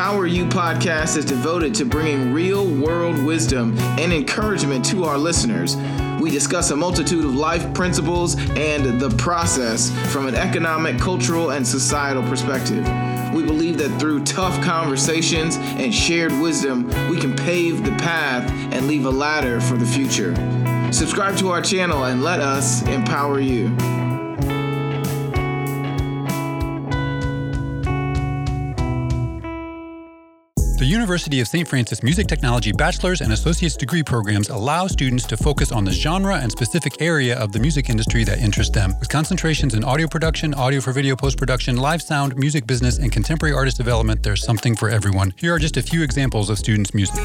Empower You podcast is devoted to bringing real world wisdom and encouragement to our listeners. We discuss a multitude of life principles and the process from an economic, cultural, and societal perspective. We believe that through tough conversations and shared wisdom, we can pave the path and leave a ladder for the future. Subscribe to our channel and let us empower you. University of St. Francis Music Technology Bachelor's and Associate's degree programs allow students to focus on the genre and specific area of the music industry that interests them, with concentrations in audio production, audio for video post production, live sound, music business, and contemporary artist development. There's something for everyone. Here are just a few examples of students' music.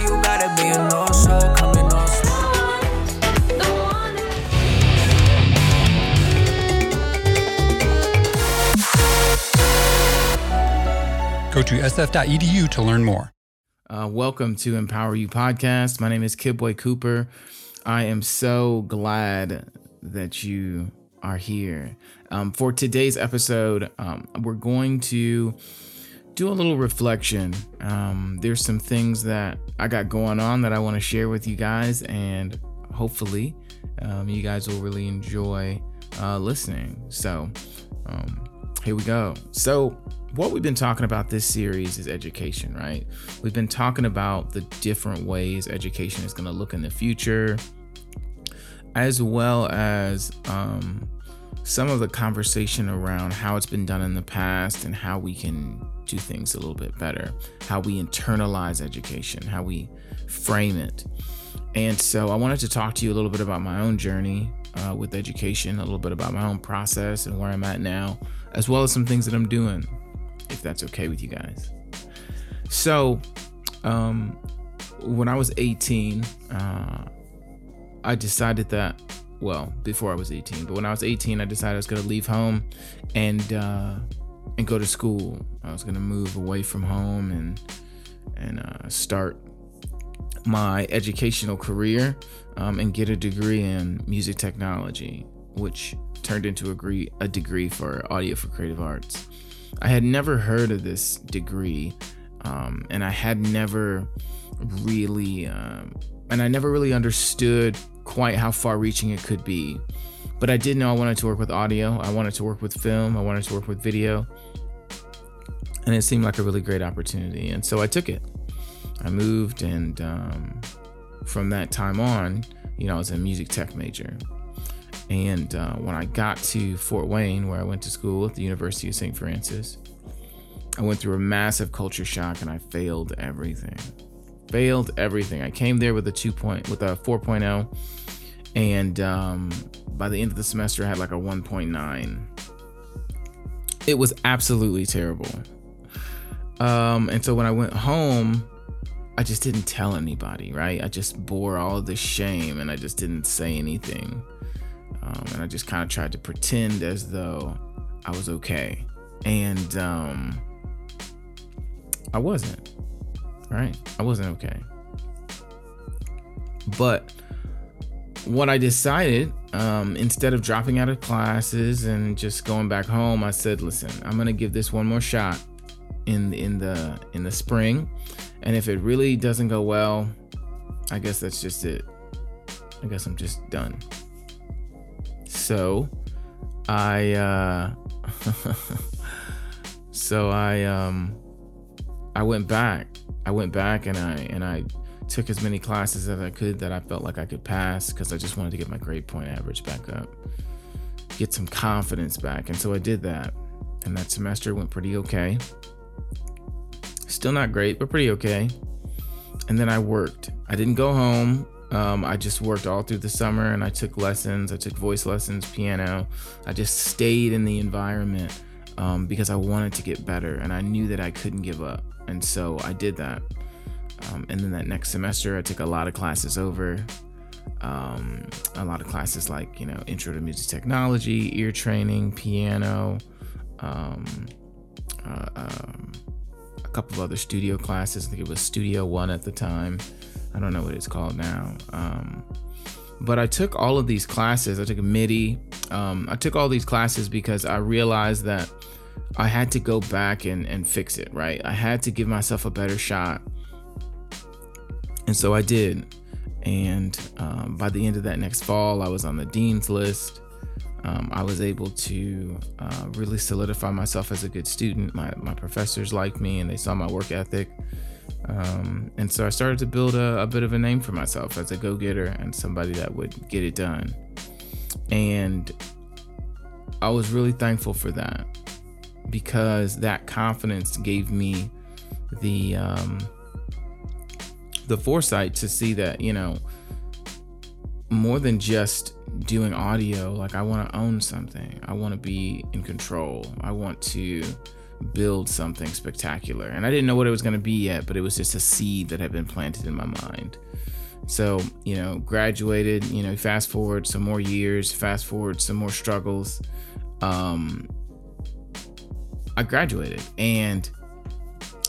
Go to sf.edu to learn more. Uh, welcome to Empower You podcast. My name is Kibwe Cooper. I am so glad that you are here. Um, for today's episode, um, we're going to do a little reflection. Um, there's some things that I got going on that I want to share with you guys, and hopefully, um, you guys will really enjoy uh, listening. So, um, here we go. So, what we've been talking about this series is education, right? We've been talking about the different ways education is going to look in the future, as well as um, some of the conversation around how it's been done in the past and how we can do things a little bit better, how we internalize education, how we frame it. And so I wanted to talk to you a little bit about my own journey uh, with education, a little bit about my own process and where I'm at now, as well as some things that I'm doing if that's okay with you guys. So, um, when I was 18, uh, I decided that, well, before I was 18, but when I was 18, I decided I was going to leave home and, uh, and go to school. I was going to move away from home and, and, uh, start my educational career, um, and get a degree in music technology, which turned into a degree, a degree for audio for creative arts. I had never heard of this degree, um, and I had never really, um, and I never really understood quite how far reaching it could be. But I did know I wanted to work with audio, I wanted to work with film, I wanted to work with video, and it seemed like a really great opportunity. And so I took it. I moved, and um, from that time on, you know, I was a music tech major. And uh, when I got to Fort Wayne, where I went to school at the University of St. Francis, I went through a massive culture shock and I failed everything. Failed everything. I came there with a two point, with a 4.0, and um, by the end of the semester, I had like a 1.9. It was absolutely terrible. Um, and so when I went home, I just didn't tell anybody, right? I just bore all this shame and I just didn't say anything. Um, and I just kind of tried to pretend as though I was okay. And um, I wasn't, right? I wasn't okay. But what I decided, um, instead of dropping out of classes and just going back home, I said, "Listen, I'm gonna give this one more shot in in the in the spring, and if it really doesn't go well, I guess that's just it. I guess I'm just done." So I uh so I um I went back. I went back and I and I took as many classes as I could that I felt like I could pass because I just wanted to get my grade point average back up. Get some confidence back. And so I did that. And that semester went pretty okay. Still not great, but pretty okay. And then I worked. I didn't go home. Um, I just worked all through the summer and I took lessons. I took voice lessons, piano. I just stayed in the environment um, because I wanted to get better and I knew that I couldn't give up. And so I did that. Um, and then that next semester, I took a lot of classes over. Um, a lot of classes like, you know, intro to music technology, ear training, piano, um, uh, um, a couple of other studio classes. I think it was Studio One at the time. I don't know what it's called now. Um, but I took all of these classes. I took a MIDI. Um, I took all these classes because I realized that I had to go back and, and fix it, right? I had to give myself a better shot. And so I did. And um, by the end of that next fall, I was on the dean's list. Um, I was able to uh, really solidify myself as a good student. My, my professors liked me and they saw my work ethic. Um, and so I started to build a, a, bit of a name for myself as a go getter and somebody that would get it done. And I was really thankful for that because that confidence gave me the um, the foresight to see that you know more than just doing audio like i want to own something i want to be in control i want to build something spectacular. And I didn't know what it was going to be yet, but it was just a seed that had been planted in my mind. So, you know, graduated, you know, fast forward some more years, fast forward some more struggles. Um, I graduated and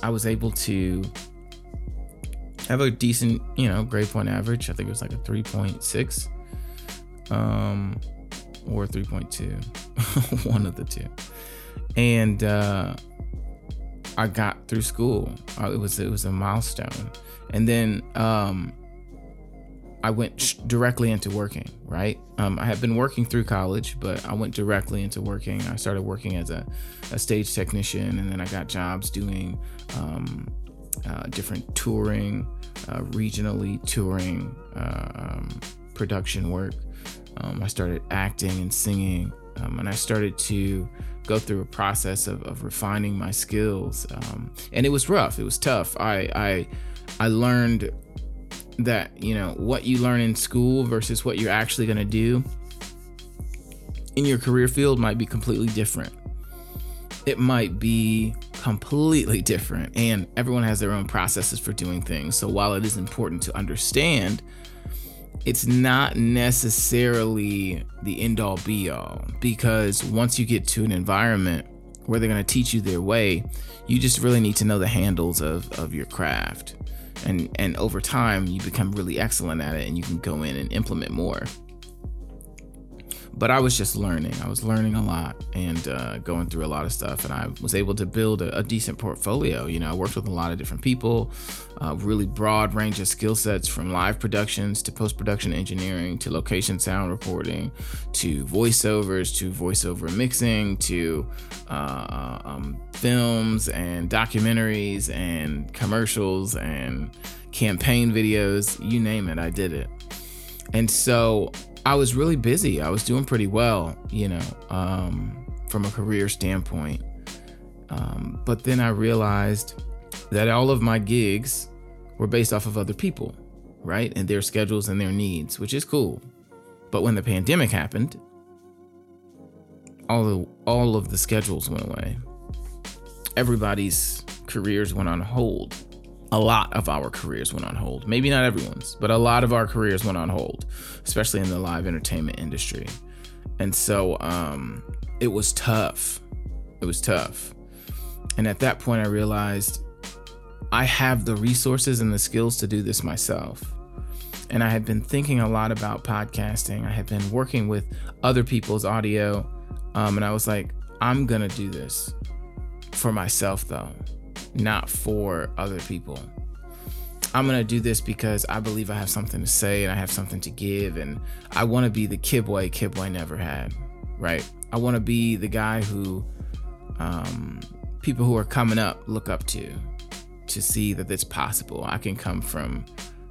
I was able to have a decent, you know, grade point average. I think it was like a 3.6 um, or 3.2, one of the two and uh, I got through school. Uh, it was it was a milestone, and then um, I went sh- directly into working. Right, um, I had been working through college, but I went directly into working. I started working as a, a stage technician, and then I got jobs doing um, uh, different touring, uh, regionally touring uh, um, production work. Um, I started acting and singing, um, and I started to go through a process of, of refining my skills. Um, and it was rough. It was tough. I, I, I learned that, you know, what you learn in school versus what you're actually going to do in your career field might be completely different. It might be completely different. And everyone has their own processes for doing things. So while it is important to understand, it's not necessarily the end all be all because once you get to an environment where they're going to teach you their way, you just really need to know the handles of, of your craft. And, and over time, you become really excellent at it and you can go in and implement more but I was just learning. I was learning a lot and uh, going through a lot of stuff, and I was able to build a, a decent portfolio. You know, I worked with a lot of different people, a really broad range of skill sets from live productions to post production engineering to location sound reporting to voiceovers to voiceover mixing to uh, um, films and documentaries and commercials and campaign videos. You name it, I did it. And so I was really busy. I was doing pretty well, you know, um, from a career standpoint. Um, but then I realized that all of my gigs were based off of other people, right? And their schedules and their needs, which is cool. But when the pandemic happened, all of, all of the schedules went away. Everybody's careers went on hold a lot of our careers went on hold. Maybe not everyone's, but a lot of our careers went on hold, especially in the live entertainment industry. And so um, it was tough. It was tough. And at that point, I realized I have the resources and the skills to do this myself. And I had been thinking a lot about podcasting. I had been working with other people's audio. Um, and I was like, I'm going to do this for myself, though not for other people. I'm gonna do this because I believe I have something to say and I have something to give, and I want to be the Kibwe Kibwe never had, right? I want to be the guy who um, people who are coming up look up to, to see that it's possible. I can come from,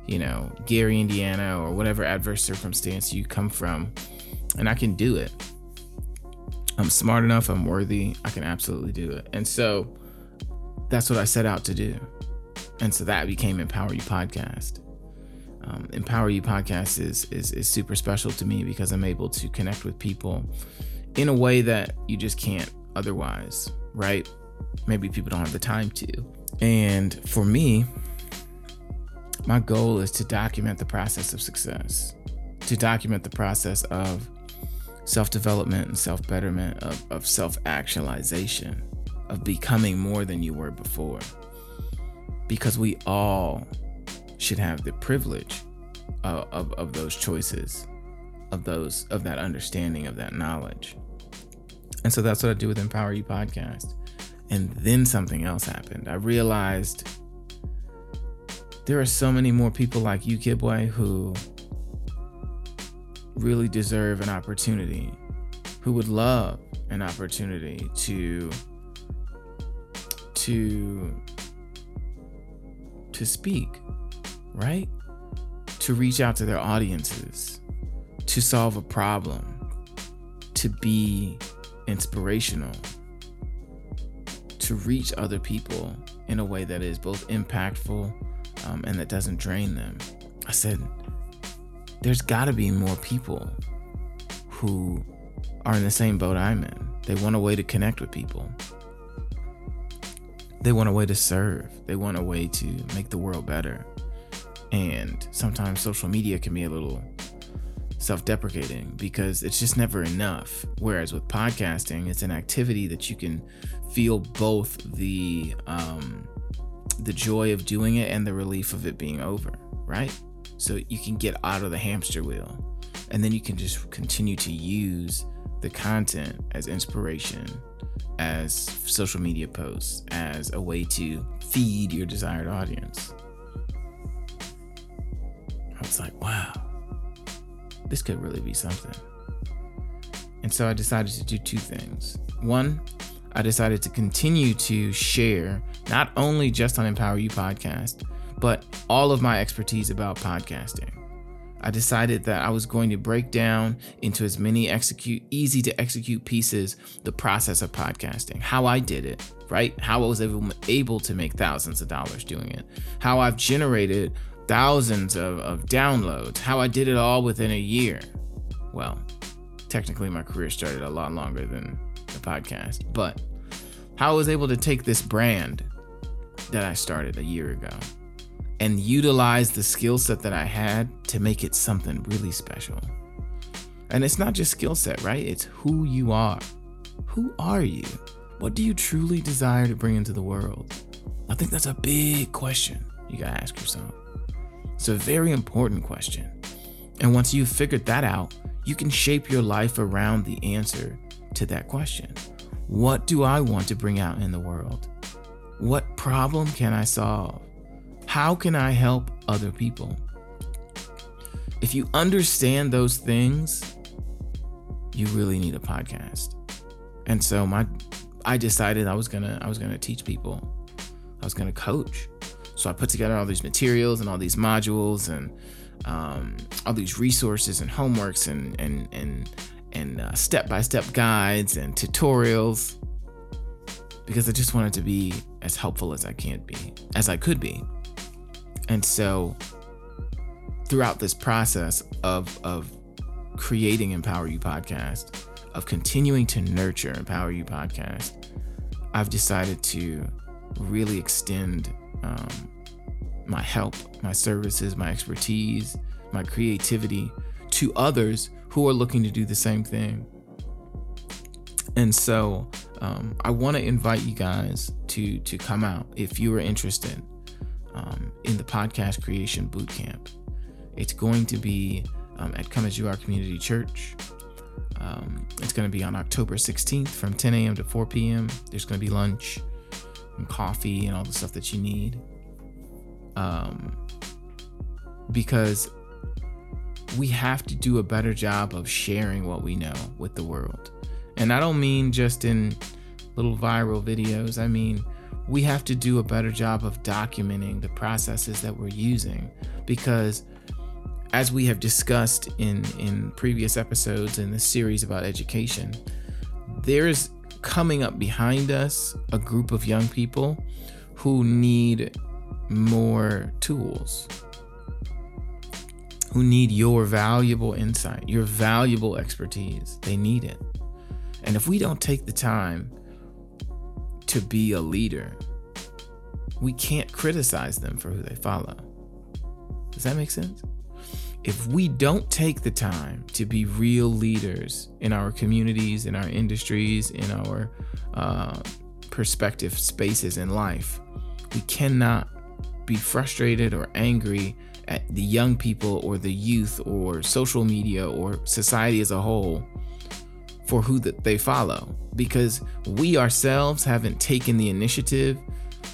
you know, Gary, Indiana, or whatever adverse circumstance you come from, and I can do it. I'm smart enough. I'm worthy. I can absolutely do it. And so that's what I set out to do. And so that became Empower You Podcast. Um, Empower You Podcast is, is, is super special to me because I'm able to connect with people in a way that you just can't otherwise, right? Maybe people don't have the time to. And for me, my goal is to document the process of success, to document the process of self development and self betterment, of, of self actualization of becoming more than you were before. Because we all should have the privilege of, of, of those choices, of those of that understanding, of that knowledge. And so that's what I do with Empower You podcast. And then something else happened. I realized there are so many more people like you, Kibwe, who really deserve an opportunity, who would love an opportunity to to to speak, right? To reach out to their audiences, to solve a problem, to be inspirational, to reach other people in a way that is both impactful um, and that doesn't drain them. I said, there's got to be more people who are in the same boat I'm in. They want a way to connect with people. They want a way to serve. They want a way to make the world better. And sometimes social media can be a little self deprecating because it's just never enough. Whereas with podcasting, it's an activity that you can feel both the um, the joy of doing it and the relief of it being over, right? So you can get out of the hamster wheel and then you can just continue to use the content as inspiration, as social media posts, as a way to feed your desired audience. I was like, wow, this could really be something. And so I decided to do two things. One, I decided to continue to share not only just on Empower You podcast, but all of my expertise about podcasting. I decided that I was going to break down into as many execute easy to execute pieces the process of podcasting, how I did it, right? How I was able, able to make thousands of dollars doing it, how I've generated thousands of, of downloads, how I did it all within a year. Well, technically my career started a lot longer than the podcast, but how I was able to take this brand that I started a year ago and utilize the skill set that I had to make it something really special. And it's not just skill set, right? It's who you are. Who are you? What do you truly desire to bring into the world? I think that's a big question you gotta ask yourself. It's a very important question. And once you've figured that out, you can shape your life around the answer to that question. What do I want to bring out in the world? What problem can I solve? How can I help other people? If you understand those things, you really need a podcast. And so my I decided I was going to I was going to teach people. I was going to coach. So I put together all these materials and all these modules and um, all these resources and homeworks and and and and uh, step-by-step guides and tutorials because I just wanted to be as helpful as I can be, as I could be. And so throughout this process of of creating Empower You podcast, of continuing to nurture Empower You podcast, I've decided to really extend um, my help, my services, my expertise, my creativity to others who are looking to do the same thing. And so um, I want to invite you guys to to come out if you are interested um, in the podcast creation bootcamp. It's going to be um, at Come As You Are Community Church. Um, it's going to be on October 16th from 10 a.m. to 4 p.m. There's going to be lunch and coffee and all the stuff that you need. Um, because we have to do a better job of sharing what we know with the world. And I don't mean just in little viral videos. I mean, we have to do a better job of documenting the processes that we're using because as we have discussed in in previous episodes in this series about education, there's coming up behind us a group of young people who need more tools, who need your valuable insight, your valuable expertise. They need it. And if we don't take the time to be a leader, we can't criticize them for who they follow. Does that make sense? If we don't take the time to be real leaders in our communities, in our industries, in our uh, perspective spaces in life, we cannot be frustrated or angry at the young people or the youth or social media or society as a whole for who that they follow because we ourselves haven't taken the initiative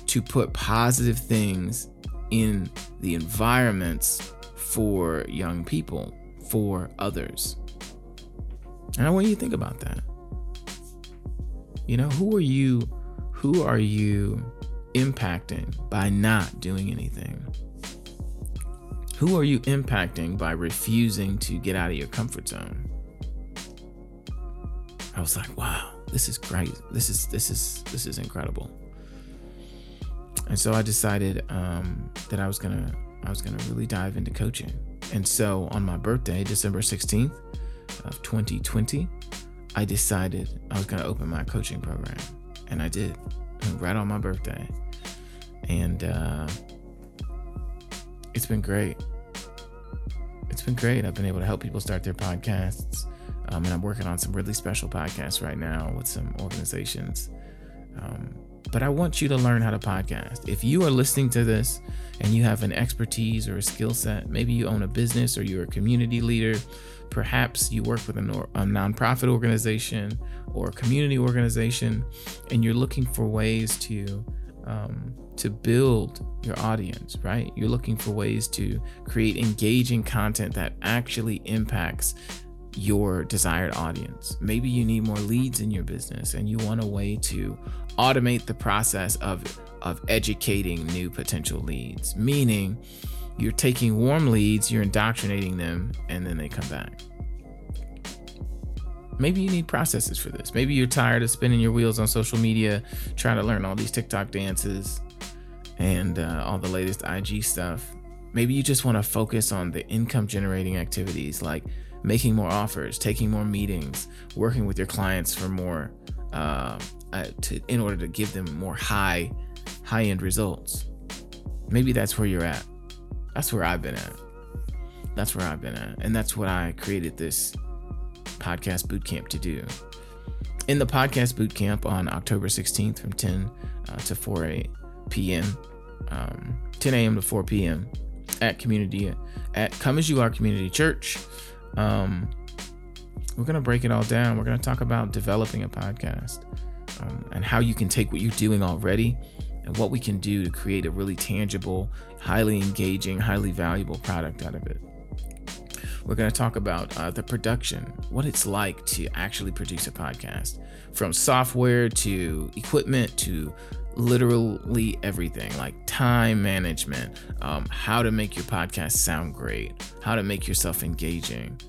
to put positive things in the environments for young people, for others. And I want you to think about that. You know, who are you who are you impacting by not doing anything? Who are you impacting by refusing to get out of your comfort zone? I was like, wow, this is great. This is this is this is incredible. And so I decided um, that I was gonna I was gonna really dive into coaching. And so on my birthday, December 16th of 2020, I decided I was gonna open my coaching program. And I did. Right on my birthday. And uh, it's been great. It's been great. I've been able to help people start their podcasts. Um, and I'm working on some really special podcasts right now with some organizations. Um, but I want you to learn how to podcast. If you are listening to this and you have an expertise or a skill set, maybe you own a business or you're a community leader, perhaps you work with a, a nonprofit organization or a community organization, and you're looking for ways to um, to build your audience, right? You're looking for ways to create engaging content that actually impacts your desired audience. Maybe you need more leads in your business and you want a way to automate the process of of educating new potential leads. Meaning you're taking warm leads, you're indoctrinating them and then they come back. Maybe you need processes for this. Maybe you're tired of spinning your wheels on social media trying to learn all these TikTok dances and uh, all the latest IG stuff. Maybe you just want to focus on the income generating activities like making more offers, taking more meetings, working with your clients for more, uh, uh, to in order to give them more high, high end results. Maybe that's where you're at. That's where I've been at. That's where I've been at, and that's what I created this podcast boot camp to do. In the podcast boot camp on October 16th from 10 uh, to 4 p.m., um, 10 a.m. to 4 p.m. at community at Come As You Are Community Church. Um, we're going to break it all down. We're going to talk about developing a podcast um, and how you can take what you're doing already and what we can do to create a really tangible, highly engaging, highly valuable product out of it. We're going to talk about uh, the production, what it's like to actually produce a podcast, from software to equipment to literally everything like time management, um, how to make your podcast sound great, how to make yourself engaging.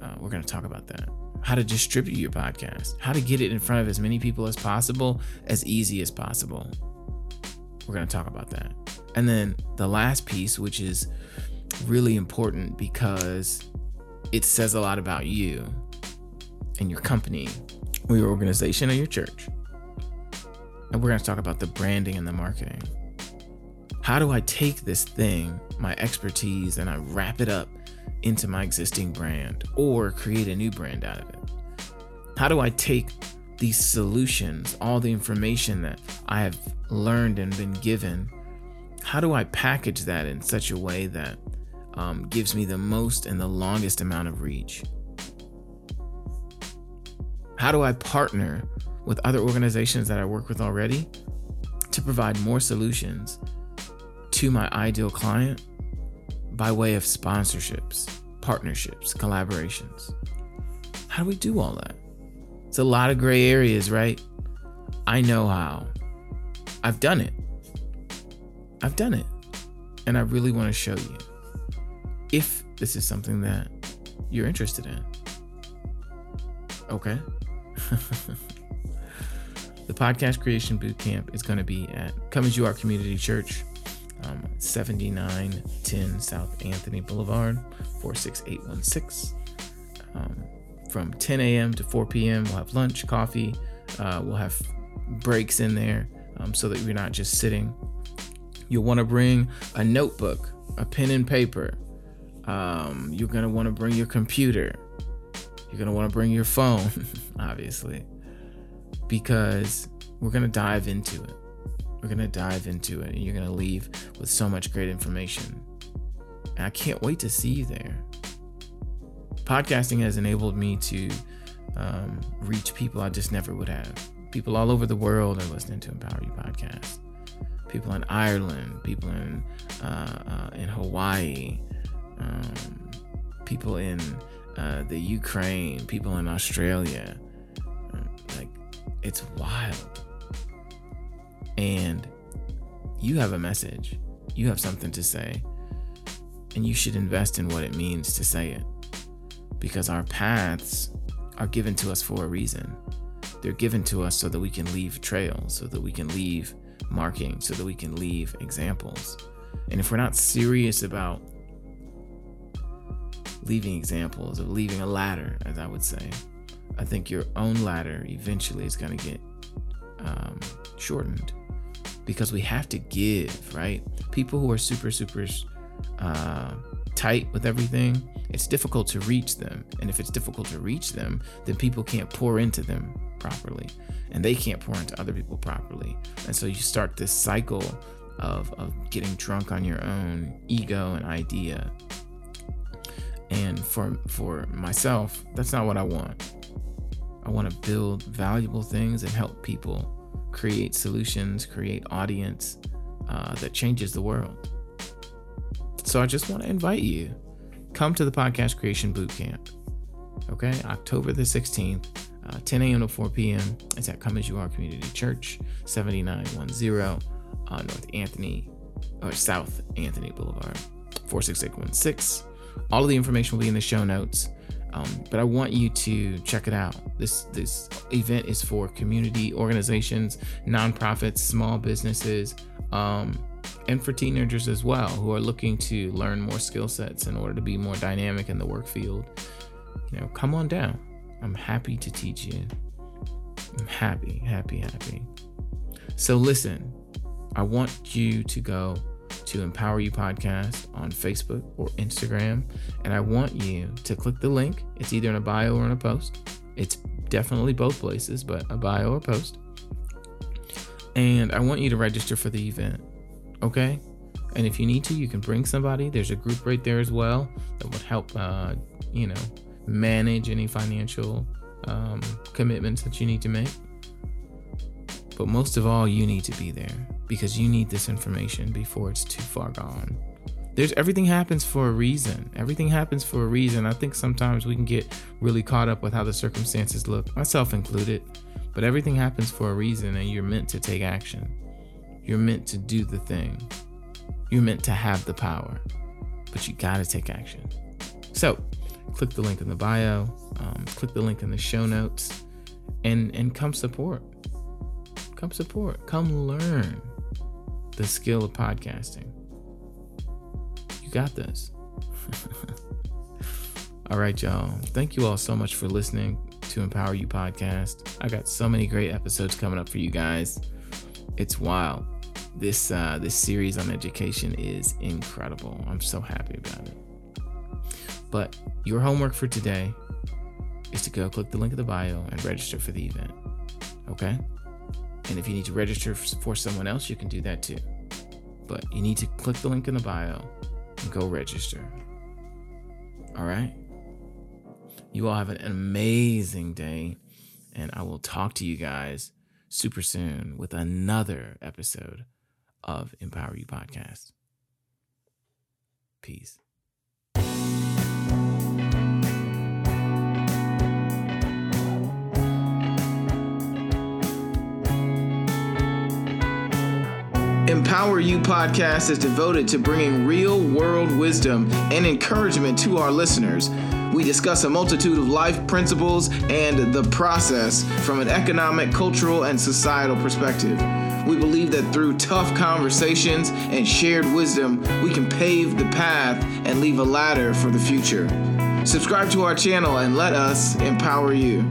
Uh, we're going to talk about that. How to distribute your podcast, how to get it in front of as many people as possible, as easy as possible. We're going to talk about that. And then the last piece, which is really important because it says a lot about you and your company or your organization or your church and we're going to talk about the branding and the marketing. How do I take this thing, my expertise, and I wrap it up into my existing brand or create a new brand out of it? How do I take these solutions, all the information that I have learned and been given? How do I package that in such a way that um, gives me the most and the longest amount of reach? How do I partner with other organizations that I work with already to provide more solutions to my ideal client by way of sponsorships, partnerships, collaborations. How do we do all that? It's a lot of gray areas, right? I know how. I've done it. I've done it. And I really want to show you if this is something that you're interested in. Okay. The podcast creation boot camp is going to be at Come As You Are Community Church, um, 7910 South Anthony Boulevard, 46816. Um, from 10 a.m. to 4 p.m., we'll have lunch, coffee. Uh, we'll have breaks in there um, so that you're not just sitting. You'll want to bring a notebook, a pen and paper. Um, you're going to want to bring your computer. You're going to want to bring your phone, obviously because we're going to dive into it. We're going to dive into it, and you're going to leave with so much great information. And I can't wait to see you there. Podcasting has enabled me to um, reach people I just never would have. People all over the world are listening to Empower You podcast. People in Ireland, people in uh, uh, in Hawaii, um, people in uh, the Ukraine, people in Australia. Um, like, it's wild. And you have a message, you have something to say, and you should invest in what it means to say it. Because our paths are given to us for a reason. They're given to us so that we can leave trails, so that we can leave markings, so that we can leave examples. And if we're not serious about leaving examples, of leaving a ladder, as I would say, I think your own ladder eventually is going to get um, shortened because we have to give, right? People who are super, super uh, tight with everything, it's difficult to reach them. And if it's difficult to reach them, then people can't pour into them properly and they can't pour into other people properly. And so you start this cycle of, of getting drunk on your own ego and idea. And for for myself, that's not what I want. I want to build valuable things and help people create solutions, create audience uh, that changes the world. So I just want to invite you come to the podcast creation boot camp. Okay, October the 16th, uh, 10 a.m. to 4 p.m. It's at Come As You Are Community Church, 7910 uh, North Anthony or South Anthony Boulevard, 46816. All of the information will be in the show notes. Um, but I want you to check it out. This this event is for community organizations, nonprofits, small businesses, um, and for teenagers as well who are looking to learn more skill sets in order to be more dynamic in the work field. You know, come on down. I'm happy to teach you. I'm happy, happy, happy. So listen, I want you to go to Empower You Podcast on Facebook or Instagram. And I want you to click the link. It's either in a bio or in a post. It's definitely both places, but a bio or post. And I want you to register for the event. Okay? And if you need to, you can bring somebody. There's a group right there as well that would help, uh, you know, manage any financial um, commitments that you need to make. But most of all, you need to be there because you need this information before it's too far gone. There's everything happens for a reason. Everything happens for a reason. I think sometimes we can get really caught up with how the circumstances look, myself included. But everything happens for a reason, and you're meant to take action. You're meant to do the thing. You're meant to have the power, but you gotta take action. So, click the link in the bio, um, click the link in the show notes, and and come support. Come support. Come learn the skill of podcasting. You got this. all right, y'all. Thank you all so much for listening to Empower You podcast. I got so many great episodes coming up for you guys. It's wild. This uh, this series on education is incredible. I'm so happy about it. But your homework for today is to go click the link in the bio and register for the event. Okay? And if you need to register for someone else, you can do that too. But you need to click the link in the bio and go register. All right? You all have an amazing day, and I will talk to you guys super soon with another episode of Empower You Podcast. Peace. Empower You podcast is devoted to bringing real world wisdom and encouragement to our listeners. We discuss a multitude of life principles and the process from an economic, cultural, and societal perspective. We believe that through tough conversations and shared wisdom, we can pave the path and leave a ladder for the future. Subscribe to our channel and let us empower you.